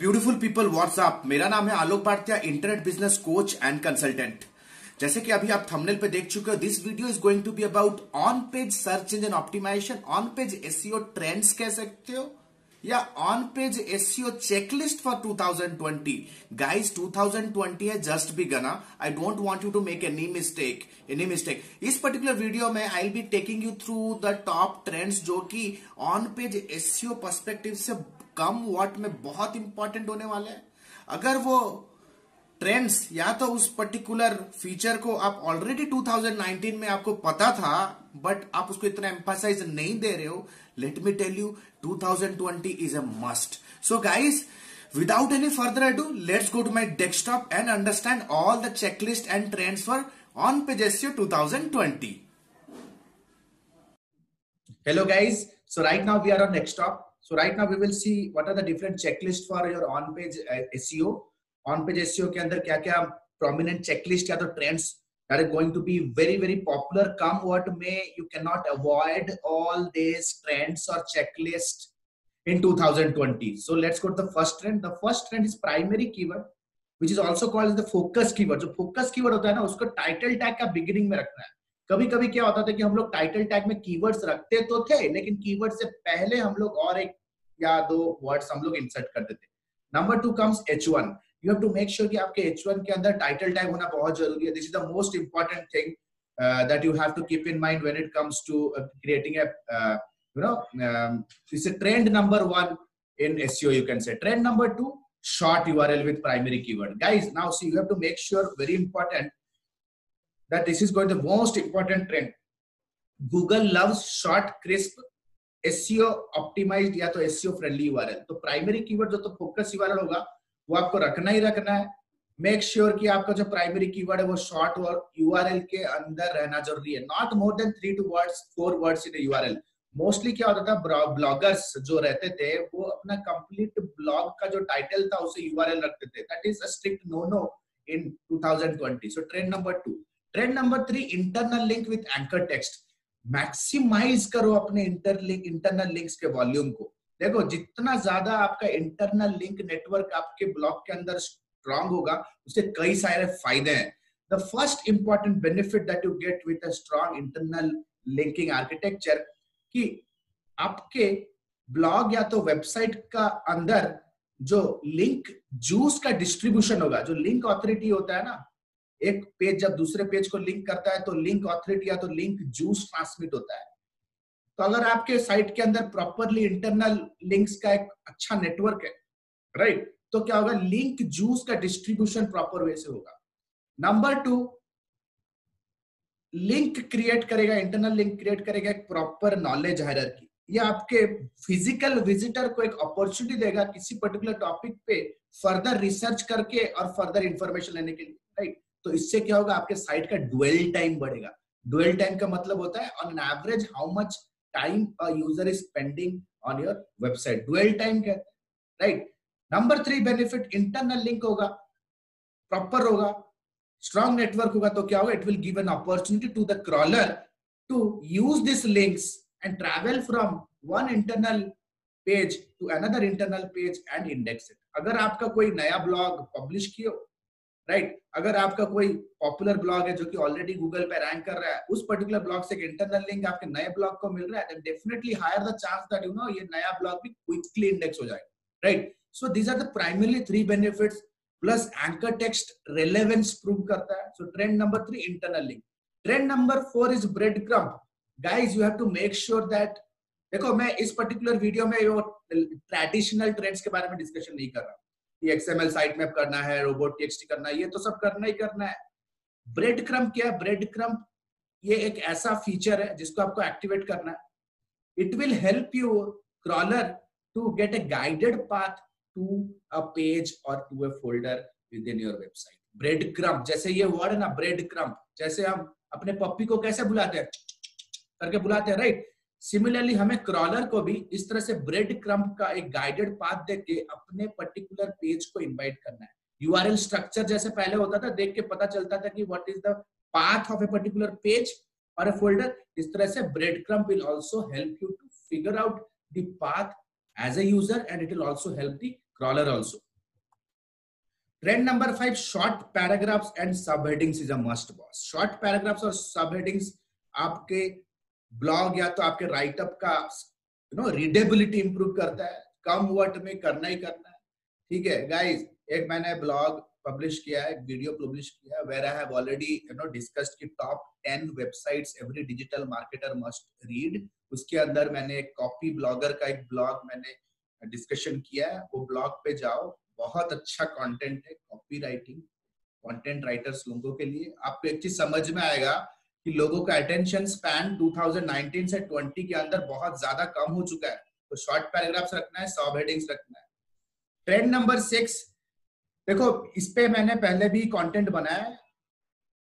Beautiful people WhatsApp मेरा नाम है Alok Bharatiya internet business coach and consultant जैसे कि अभी आप थंबनेल पे देख चुके हो this video is going to be about on page search engine optimization on page SEO trends कह सकते हो, या on page SEO checklist for 2020 guys 2020 है just be gonna I don't want you to make any mistake any mistake इस particular video में I be taking you through the top trends जो कि on page SEO perspective से come what में बहुत important होने वाले हैं। अगर वो ट्रेंड्स या तो उस पर्टिकुलर फीचर को आप ऑलरेडी 2019 में आपको पता था बट आप उसको इतना एम्फासाइज नहीं दे रहे हो let me tell you 2020 is a must so guys without any further do let's go to my desktop and understand all the checklist and trends for on pages you too hello guys so right now we are on desktop So right now we will see what are the different checklist for your on-page uh, SEO. On-page SEO के अंदर क्या क्या prominent checklist या तो trends that are going to be very very popular. Come what may, you cannot avoid all these trends or checklist in 2020. So let's go to the first trend. The first trend is primary keyword, which is also called as the focus keyword. जो focus keyword होता है ना उसको title tag का beginning में रखना है कभी कभी क्या होता था कि हम लोग टाइटल टैग में कीवर्ड्स रखते तो थे लेकिन कीवर्ड से पहले हम लोग और एक या दो वर्ड्स हम लोग इंसर्ट करते थे। Number two comes H one you have to make sure कि आपके एच वन के अंदर टाइटल टैग होना बहुत ज़रूरी है। This is the most important thing that you have to keep in mind when it comes to creating a you know um, it's a trend number one in seo you can say. Trend number two short url with primary keyword. Guys now see you have to make sure very important that this is going to the most important trend. Google loves short, crisp, SEO optimized या तो SEO friendly URL. तो primary keyword जो तो focus URL होगा वो आपको रखना ही रखना है। मेक श्योर sure कि आपका जो प्राइमरी कीवर्ड है वो शॉर्ट और यूआरएल के अंदर रहना ज़रूरी है। Not more than three two words four words in URL mostly क्या होता था ब्लॉगर्स जो रहते थे वो अपना कंप्लीट ब्लॉग का जो टाइटल था उसे यूआरएल रखते थे। That is a strict no no in 2020 so trend number two trend number three internal link with anchor text maximize करो अपने इंटरलिंक इंटरनल लिंक्स के वॉल्यूम को। देखो, जितना ज़्यादा आपका इंटरनल लिंक नेटवर्क आपके ब्लॉक के अंदर स्ट्रांग होगा, उससे कई सारे फ़ायदे हैं। The first important benefit that you get with a strong internal linking architecture कि आपके ब्लॉग या तो वेबसाइट का अंदर जो लिंक जूस का डिस्ट्रीब्यूशन होगा, जो लिंक ऑथोरिटी होता है ना एक पेज जब दूसरे पेज को लिंक करता है तो लिंक ऑथोरिटी या तो लिंक जूस ट्रांसमिट होता है। तो अगर आपके साइट के अंदर प्रॉपरली इंटरनल लिंक्स का एक अच्छा नेटवर्क है राइट right? तो क्या होगा? लिंक जूस का डिस्ट्रीब्यूशन प्रॉपर वे से होगा। नंबर टू लिंक क्रिएट करेगा इंटरनल लिंक क्रिएट करेगा एक प्रॉपर नॉलेज हायरार्की ये आपके फ़िज़िकल विजिटर को एक अपॉर्चुनिटी देगा किसी पर्टिकुलर टॉपिक पे फर्दर रिसर्च करके और फर्दर इंफॉर्मेशन लेने के लिए राइट तो इससे क्या होगा? आपके साइट का डुएल टाइम बढ़ेगा। डुएल टाइम का मतलब होता है on an average how much time user is spending on your website dwell time क्या right number three benefit internal link होगा प्रॉपर होगा स्ट्रॉन्ग नेटवर्क होगा तो क्या होगा? It will give an opportunity to the crawler to use this links and travel from one internal page to another internal page and index it अगर आपका कोई नया ब्लॉग पब्लिश किया राइट? अगर आपका कोई पॉपुलर ब्लॉग है जो कि ऑलरेडी गूगल पे रैंक कर रहा है, उस पर्टिकुलर ब्लॉग से एक इंटरनल लिंक आपके नए ब्लॉग को मिल रहा है definitely higher the chance that you know ये नया ब्लॉग भी क्विकली इंडेक्स हो जाएगा। Right so these are the primarily three benefits plus anchor text relevance prove करता है। So trend number three internal link trend number four is breadcrumb guys you have to make sure that देखो, मैं इस particular video में वो traditional trends के बारे में डिस्कशन नहीं कर रहा एक्सएमएल साइट मैप करना है रोबोट टेक्स्ट करना है, ये तो सब करना ही करना है। ब्रेड क्रम क्या? है ब्रेड क्रम ये एक ऐसा फीचर है जिसको आपको एक्टिवेट करना है। It will help you crawler to get a guided path to a page और to a folder within your website breadcrumb जैसे ये वर्ड है ना ब्रेड क्रम जैसे हम अपने पप्पी को कैसे बुलाते हैं? करके बुलाते हैं राइट सिमिलरली हमें क्रॉलर को भी इस तरह से ब्रेड क्रम्प का एक गाइडेड पाथ देख के अपने पर्टिकुलर पेज को इनवाइट करना है। यूआरएल स्ट्रक्चर जैसे पहले होता था, देख के पता चलता था कि what is the path of a particular page और ए फोल्डर इस तरह से breadcrumb will also help you to figure out the path as a user and it will also help the crawler also trend number five short paragraphs and subheadings is a must boss short paragraphs और सब headings आपके blog या तो आपके write up का you know readability improve करता है, कम word में करना ही करना है। ठीक है गाइस एक मैंने ब्लॉग पब्लिश किया है वीडियो पब्लिश किया है where I have already you know discussed की top 10 websites every digital marketer must read उसके अंदर मैंने एक कॉपी ब्लॉगर का एक ब्लॉग मैंने डिस्कशन किया है। वो ब्लॉग पे जाओ, बहुत अच्छा कंटेंट है कॉपी राइटिंग कंटेंट राइटर्स लोगों के लिए। आपको एक चीज़ समझ में आएगा कि लोगों का अटेंशन स्पैन 2019 से 20 के अंदर बहुत ज़्यादा कम हो चुका है। तो शॉर्ट पैराग्राफ्स रखना है सब हेडिंग्स रखना है। ट्रेंड नंबर सिक्स देखो इस पे मैंने पहले भी कंटेंट बनाया है।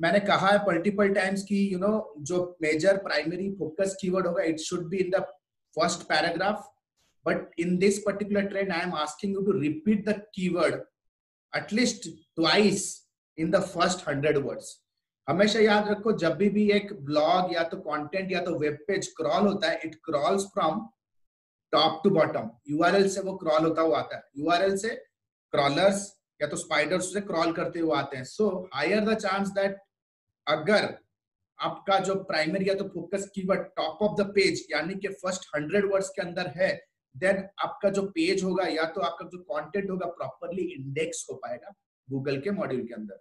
मैंने कहा है मल्टीपल टाइम्स की यू you नो know, जो मेजर प्राइमरी फोकस कीवर्ड होगा it should be in the first paragraph but in this particular trend I am asking you to repeat the keyword at least twice in the first hundred words हमेशा याद रखो, जब भी भी एक blog या तो कंटेंट या तो वेब पेज क्रॉल होता है it crawls from top to bottom URL से वो क्रॉल होता हुआ आता है। यूआरएल से क्रॉलर्स या तो स्पाइडर्स से क्रॉल करते हुए आते हैं। So higher the chance that अगर आपका जो प्राइमरी या तो focus keyword top of the page यानी कि फ़र्स्ट हंड्रेड वर्ड्स के अंदर है देन आपका जो पेज होगा या तो आपका जो कंटेंट होगा प्रॉपरली इंडेक्स हो पाएगा गूगल के मॉड्यूल के अंदर।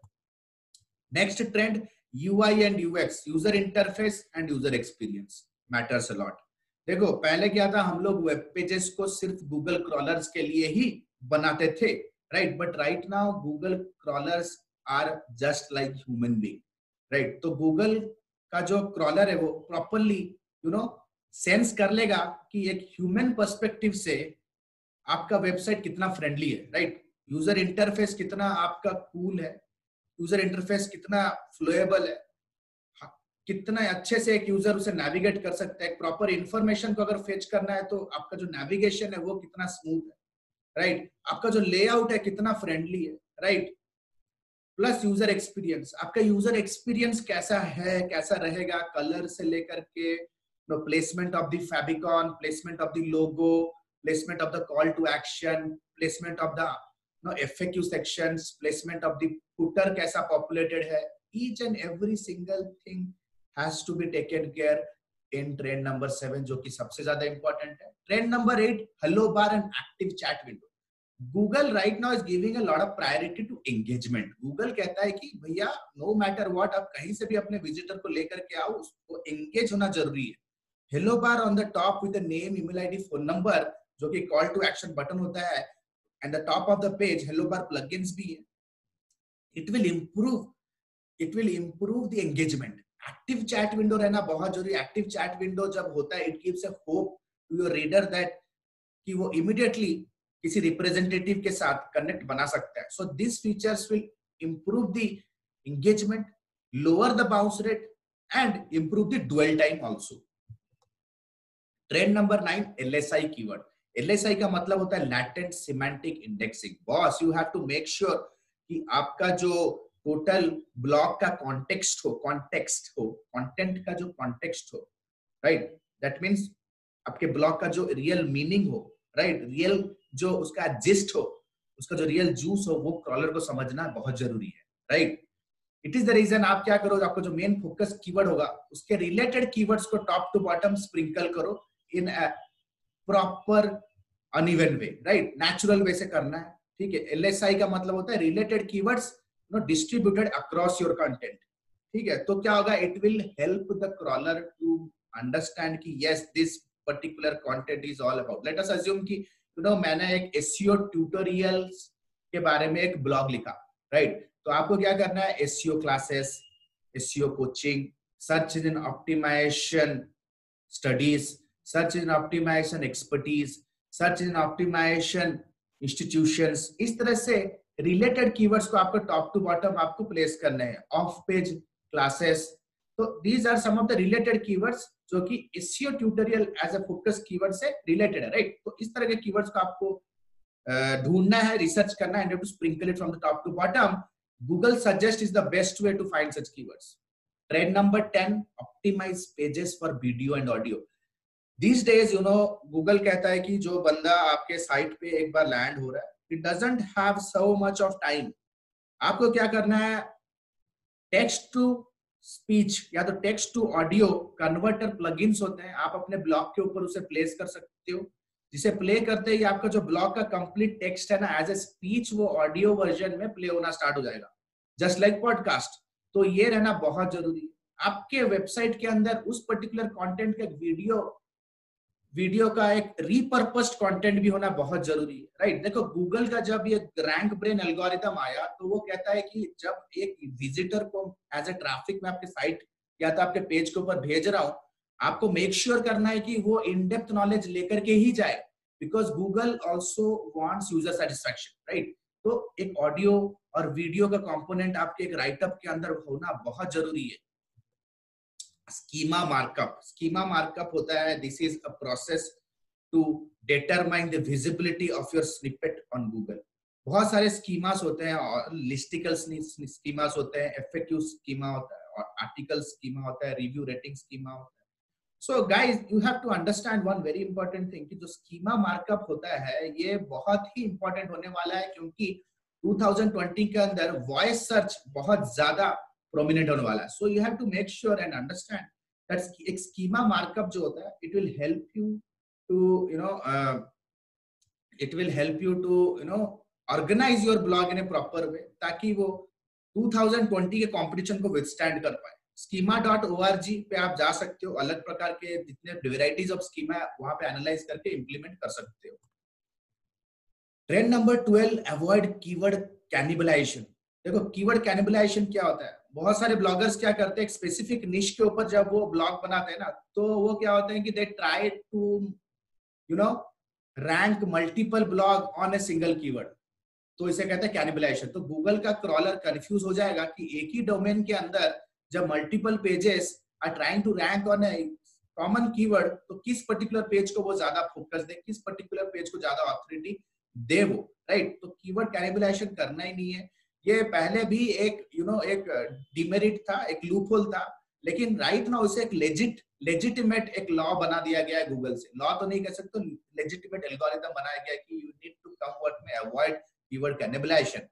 Next trend UI and UX user interface and user experience matters a lot देखो, पहले क्या था, हम लोग वेब पेजेस को सिर्फ़ गूगल क्रॉलर्स के लिए ही बनाते थे right but right now Google crawlers are just like human being right तो गूगल का जो क्रॉलर है, वो प्रॉपरली यू नो सेंस कर लेगा कि एक ह्यूमन पर्सपेक्टिव से आपका वेबसाइट कितना फ्रेंडली है राइट यूज़र इंटरफेस कितना आपका कूल cool है यूज़र इंटरफेस कितना फ्लोएबल है। कितना अच्छे से एक यूज़र उसे नेविगेट कर सकता है। प्रॉपर इंफॉर्मेशन को अगर फेच करना है तो आपका जो नेविगेशन है वो कितना स्मूथ है राइट right? आपका जो लेआउट है कितना फ्रेंडली है राइट प्लस यूज़र एक्सपीरियंस आपका यूज़र एक्सपीरियंस कैसा है, कैसा रहेगा कलर से लेकर के know placement of the favicon placement of the logo placement of the call to action placement of the know FAQ sections placement of the footer कैसा populated है each and every single thing has to be taken care in trend number seven जो कि सबसे ज़्यादा important है। Trend number eight hello bar and active chat window Google right now is giving lot of priority to engagement Google कहता है कि भैया no matter what आप कहीं से भी अपने विजिटर को लेकर के आओ, उसको एंगेज होना ज़रूरी है। Hello bar on the top with name email ID phone number जो कि कॉल टू एक्शन बटन होता है and the top of the page hello bar plugins भी है। It will improve it will improve the engagement active chat window रहना बहुत ज़रूरी। Active chat window जब होता है it gives a hope to your reader that कि वो इमीडिएटली किसी रिप्रेजेंटेटिव के साथ कनेक्ट बना सकता है। So this features will improve the engagement lower the bounce rate and improve the dwell time also trend number nine LSI keyword LSI का मतलब होता है latent semantic indexing boss you have to make sure कि आपका जो total blog का context हो context हो कंटेंट का जो कॉन्टेक्स्ट हो राइट दैट मीन्स आपके ब्लॉग का जो रियल मीनिंग हो राइट right? रियल जो उसका जिस्ट हो, उसका जो रियल जूस हो, वो क्रॉलर को समझना बहुत ज़रूरी है right it is the reason आप क्या करो, आपको जो मेन फोकस कीवर्ड होगा, उसके रिलेटेड कीवर्ड्स को टॉप टू बॉटम स्प्रिंकल करो in proper uneven way right natural way से करना है। ठीक है? एलएसआई का मतलब होता है related keywords no distributed across your content ठीक है? तो क्या होगा? It will help the crawler to understand कि yes this particular content is all about let us assume कि यू नो मैंने एक एसईओ ट्यूटोरियल्स के बारे में एक ब्लॉग लिखा राइट right? तो आपको क्या करना है? SEO classes SEO coaching search engine optimization studies search engine optimization expertise search engine optimization institutions इस तरह से रिलेटेड कीवर्ड्स को आपको टॉप टू बॉटम आपको प्लेस करने हैं ऑफ़ पेज क्लासेस तो these are some of the related keywords जो कि SEO tutorial as a focus keyword से रिलेटेड है राइट तो इस तरह के कीवर्ड्स को आपको ढूंढना है रिसर्च करना है to sprinkle it from the top to bottom Google suggest is the best way to find such keywords trend number 10 optimize pages for video and audio this days you know Google कहता है कि जो बंदा आपके site पे एक बार land हो रहा है, it doesn't have so much of time. आपको क्या करना है? टेक्स्ट टू स्पीच या तो text to audio converter plugins होते हैं, आप अपने ब्लॉग के ऊपर उसे प्लेस कर सकते हो। जिसे प्ले करते ही आपका जो ब्लॉग का कंप्लीट टेक्स्ट है ना एज ए स्पीच वो ऑडियो वर्जन में प्ले होना स्टार्ट हो जाएगा। जस्ट लाइक पॉडकास्ट तो ये रहना बहुत ज़रूरी है। आपके वेबसाइट के अंदर उस पर्टिकुलर कंटेंट का वीडियो वीडियो का एक रिपर्पस्ड कंटेंट भी होना बहुत ज़रूरी है राइट देखो गूगल का जब ये रैंक ब्रेन एल्गोरिथम आया तो वो कहता है कि जब एक विजिटर को एज ए ट्रैफ़िक में आपके साइट या तो आपके पेज के ऊपर भेज रहा हूँ, आपको मेक श्योर sure करना है कि वो इन डेप्थ नॉलेज लेकर के ही जाए because Google also wants user satisfaction right तो एक ऑडियो और वीडियो का कंपोनेंट आपके एक राइटअप के अंदर होना बहुत ज़रूरी है। स्कीमा मार्कअप स्कीमा मार्कअप होता है this is a process to determine the visibility of your snippet on Google बहुत सारे स्कीमास होते हैं, और लिस्टिकल स्कीमास होते हैं एफएक्यू स्कीमा होता है, और आर्टिकल स्कीमा होता है रिव्यू रेटिंग स्कीमा होता है। So guys you have to understand one very important thing कि जो स्कीमा मार्कअप होता है, ये बहुत ही इंपॉर्टेंट होने वाला है, क्योंकि 2020 के अंदर वॉइस सर्च बहुत ज़्यादा प्रोमिनेंट होने वाला है। So you have to make sure and understand that एक स्कीमा मार्कअप जो होता है it will help you to you know it will help you to you know organize your blog in a proper way ताकि वो 2020 के competition को withstand कर पाए। स्कीमा डॉट ओ पे आप जा सकते हो, अलग प्रकार के जितने वेराइटीज ऑफ़ स्कीमा है, वहाँ पे एनालाइज करके इंप्लीमेंट कर सकते हो। Trend number twelve avoid keyword cannibalisation देखो कीवर्ड कैनिबलाइजेशन क्या होता है? बहुत सारे ब्लॉगर्स क्या करते हैं स्पेसिफिक निश के ऊपर जब वो ब्लॉग बनाते हैं ना तो वो क्या होते हैं कि they try to you know rank multiple blog on a single keyword तो इसे कहते हैं कैनिबलाइजेशन तो गूगल का क्रॉलर कंफ्यूज हो जाएगा कि एक ही डोमेन के अंदर जब multiple pages are trying to rank on a common keyword तो किस पर्टिकुलर पेज को वो ज़्यादा फोकस दे, किस पर्टिकुलर पेज को ज़्यादा ऑथोरिटी दे वो राइट तो कीवर्ड कैनिबलाइजेशन करना ही नहीं है। ये पहले भी एक यू you नो know, एक डिमेरिट था एक लूपहोल था लेकिन राइट ना उसे एक लेजिट लेजिटिमेट एक लॉ बना दिया गया है गूगल से। लॉ तो नहीं कह सकते लेजिटिमेट एल्गोरिथम बनाया गया कि यू नीड टू कम वर्ट में avoid keyword cannibalization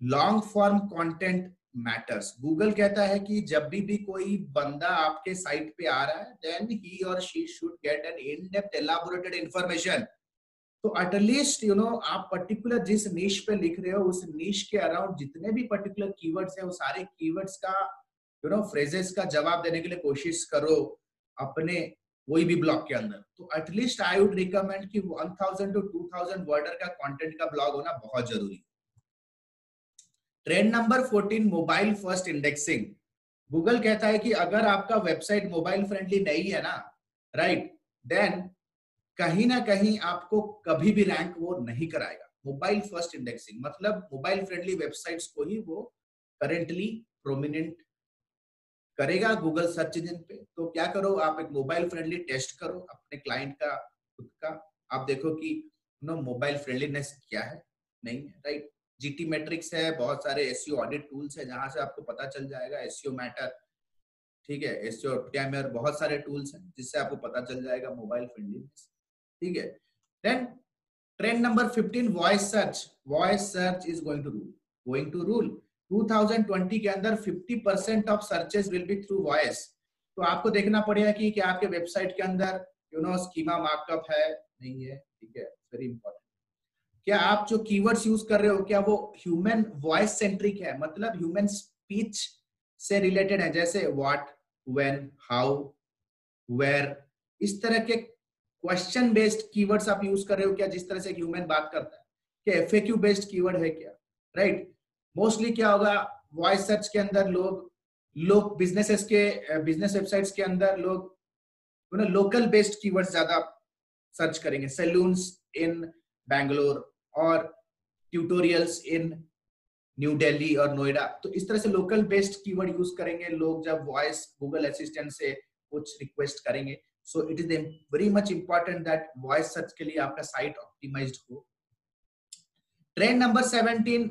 long form content matters Google कहता है कि जब भी भी कोई बंदा आपके साइट पे आ रहा है देन ही और she should get an in depth elaborated information तो एटलीस्ट यू नो आप पर्टिकुलर जिस नीश पे लिख रहे हो, उस नीश के अराउंड जितने भी पर्टिकुलर कीवर्ड्स है वो सारे कीवर्ड्स का यू नो फ्रेजेस का जवाब देने के लिए कोशिश करो अपने कोई भी ब्लॉग के अंदर। तो एटलीस्ट आई वुड रिकमेंड कि 1000 टू 2000 वर्डर का कंटेंट का ब्लॉग होना बहुत ज़रूरी। Trend number 14 mobile first indexing Google कहता है कि अगर आपका वेबसाइट मोबाइल फ्रेंडली नहीं है ना राइट देन कहीं ना कहीं आपको कभी भी रैंक वो नहीं कराएगा। मोबाइल फ़र्स्ट इंडेक्सिंग मतलब मोबाइल फ्रेंडली वेबसाइट्स को ही वो करेंटली प्रोमिनेंट करेगा गूगल सर्च इंजन पे। तो क्या करो, आप एक मोबाइल फ्रेंडली टेस्ट करो अपने क्लाइंट का, खुद का। आप देखो कि नो मोबाइल फ्रेंडलीनेस क्या है? नहीं है राइट जीटी मैट्रिक्स है, बहुत सारे एसईओ ऑडिट टूल्स है जहाँ से आपको पता चल जाएगा। एसईओ मैटर ठीक है? एसईओ टैमर बहुत सारे टूल्स हैं जिससे आपको पता चल जाएगा मोबाइल फ्रेंडलीनेस ठीक है? Then trend number 15 voice search voice search is going to rule going to rule 2020 के अंदर 50 percent of searches will be through voice तो आपको देखना पड़ेगा कि क्या आपके वेबसाइट के अंदर यू नो स्कीमा मार्कअप है? नहीं है, ठीक है? वेरी इंपॉर्टेंट क्या आप जो कीवर्ड्स यूज़ कर रहे हो, क्या वो ह्यूमन वॉइस सेंट्रिक है? मतलब ह्यूमन स्पीच से रिलेटेड है, जैसे व्हाट व्हेन हाउ वेयर इस तरह के क्वेश्चन बेस्ड कीवर्ड्स आप यूज़ कर रहे हो क्या? जिस तरह से ह्यूमन बात करता है। क्या एफएक्यू बेस्ड कीवर्ड है क्या? Right right? मोस्टली क्या होगा? वॉइस सर्च के अंदर लोग लोग बिजनेसेस के बिज़नेस वेबसाइट्स के अंदर लोग लोकल बेस्ड कीवर्ड्स ज़्यादा सर्च करेंगे। सैलून्स इन बैंगलोर और ट्यूटोरियल्स इन न्यू दिल्ली और नोएडा तो इस तरह से लोकल बेस्ड कीवर्ड यूज़ करेंगे। लोग जब वॉइस गूगल असिस्टेंट से कुछ रिक्वेस्ट करेंगे so it is very much important that voice search के लिए आपका साइट ऑप्टिमाइज्ड हो। ट्रेंड नंबर 17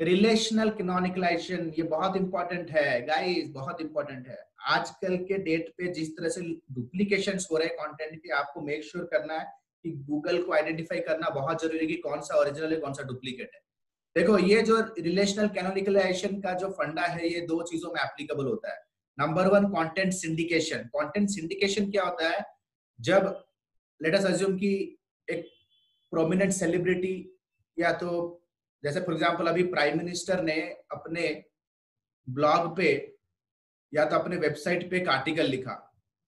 रिलेशनल कैनोनिकलाइजेशन ये बहुत इंपॉर्टेंट है। गाइस बहुत इंपॉर्टेंट है। आजकल के डेट पे जिस तरह से डुप्लीकेशन हो रहे हैं कंटेंट के, आपको मेक श्योर sure करना है कि गूगल को आइडेंटिफाई करना बहुत ज़रूरी है कि कौन सा ओरिजिनल है, कौन सा डुप्लीकेट है। देखो, ये जो रिलेशनल कैनोनिकलाइजेशन का जो फंडा है, ये दो चीज़ों में एप्लीकेबल होता है। Number one content syndication content syndication क्या होता है? जब लेट अस अज्यूम कि एक प्रोमिनेंट सेलिब्रिटी या तो जैसे फॉर एग्जांपल अभी प्राइम मिनिस्टर ने अपने ब्लॉग पे या तो अपने वेबसाइट पे एक आर्टिकल लिखा।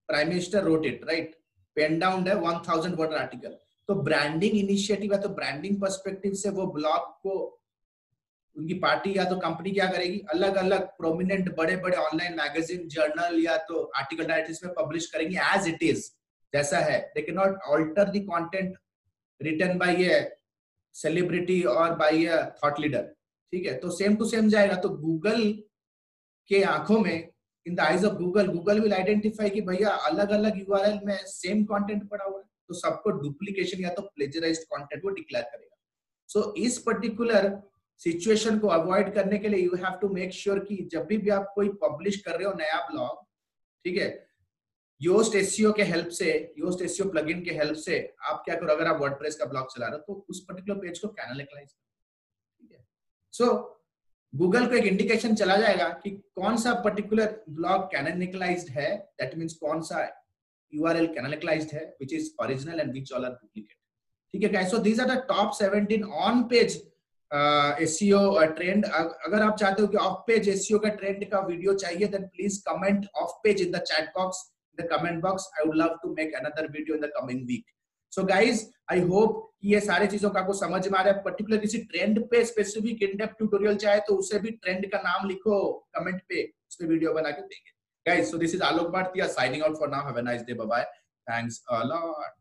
Prime minister wrote it right pen down है वन थाउज़ेंड वर्ड आर्टिकल तो ब्रांडिंग इनिशिएटिव है तो ब्रांडिंग पर्सपेक्टिव से वो ब्लॉग को उनकी पार्टी या तो कंपनी क्या करेगी? अलग अलग प्रोमिनेंट बड़े बड़े ऑनलाइन मैगजीन जर्नल या तो आर्टिकल डायरेक्टरीज में पब्लिश करेंगे एज इट इज़ जैसा है। They can not alter the content written by a celebrity और बाय ए थॉट लीडर ठीक है? तो सेम टू सेम जाएगा। तो गूगल के आँखों में in the eyes of Google Google will identify कि भैया अलग अलग यूआरएल में सेम कंटेंट पड़ा हुआ है। तो सबको डुप्लीकेशन या तो प्लेजराइज कंटेंट को डिक्लेयर करेगा। सो so, इस पर्टिकुलर सिचुएशन को अवॉइड करने के लिए you have to make sure कि जब भी, भी आप कोई पब्लिश कर रहे हो नया ब्लॉग ठीक है? योस्ट एसईओ के हेल्प से योस्ट एसईओ प्लगइन के हेल्प से आप क्या करो अगर आप वर्डप्रेस का ब्लॉग चला रहे हो तो उस पर्टिकुलर पेज को कैनलिकलाइज ठीक है? सो गूगल को एक इंडिकेशन चला जाएगा कि कौन सा पर्टिकुलर ब्लॉग कैननिकलाइज्ड है दैट मींस कौन सा यूआरएल कैननिकलाइज्ड है which is original and which all are duplicate ठीक है so these are the top 17 on page SEO trend अगर आप चाहते हो कि ऑफ़ पेज एसईओ का ट्रेंड का वीडियो चाहिए then please comment off page in the chat box in the comment box I would love to make another video in the coming week so guys I hope कि ये सारे चीज़ों का आपको समझ में आ रहा है। पर्टिकुलर किसी ट्रेंड पे स्पेसिफिक इन ट्यूटोरियल चाहे तो उसे भी ट्रेंड का नाम लिखो कमेंट पे, उस वीडियो बना के देंगे। Guys, so this is alok bhatia signing out for now. Have a nice day. Bye bye thanks a lot.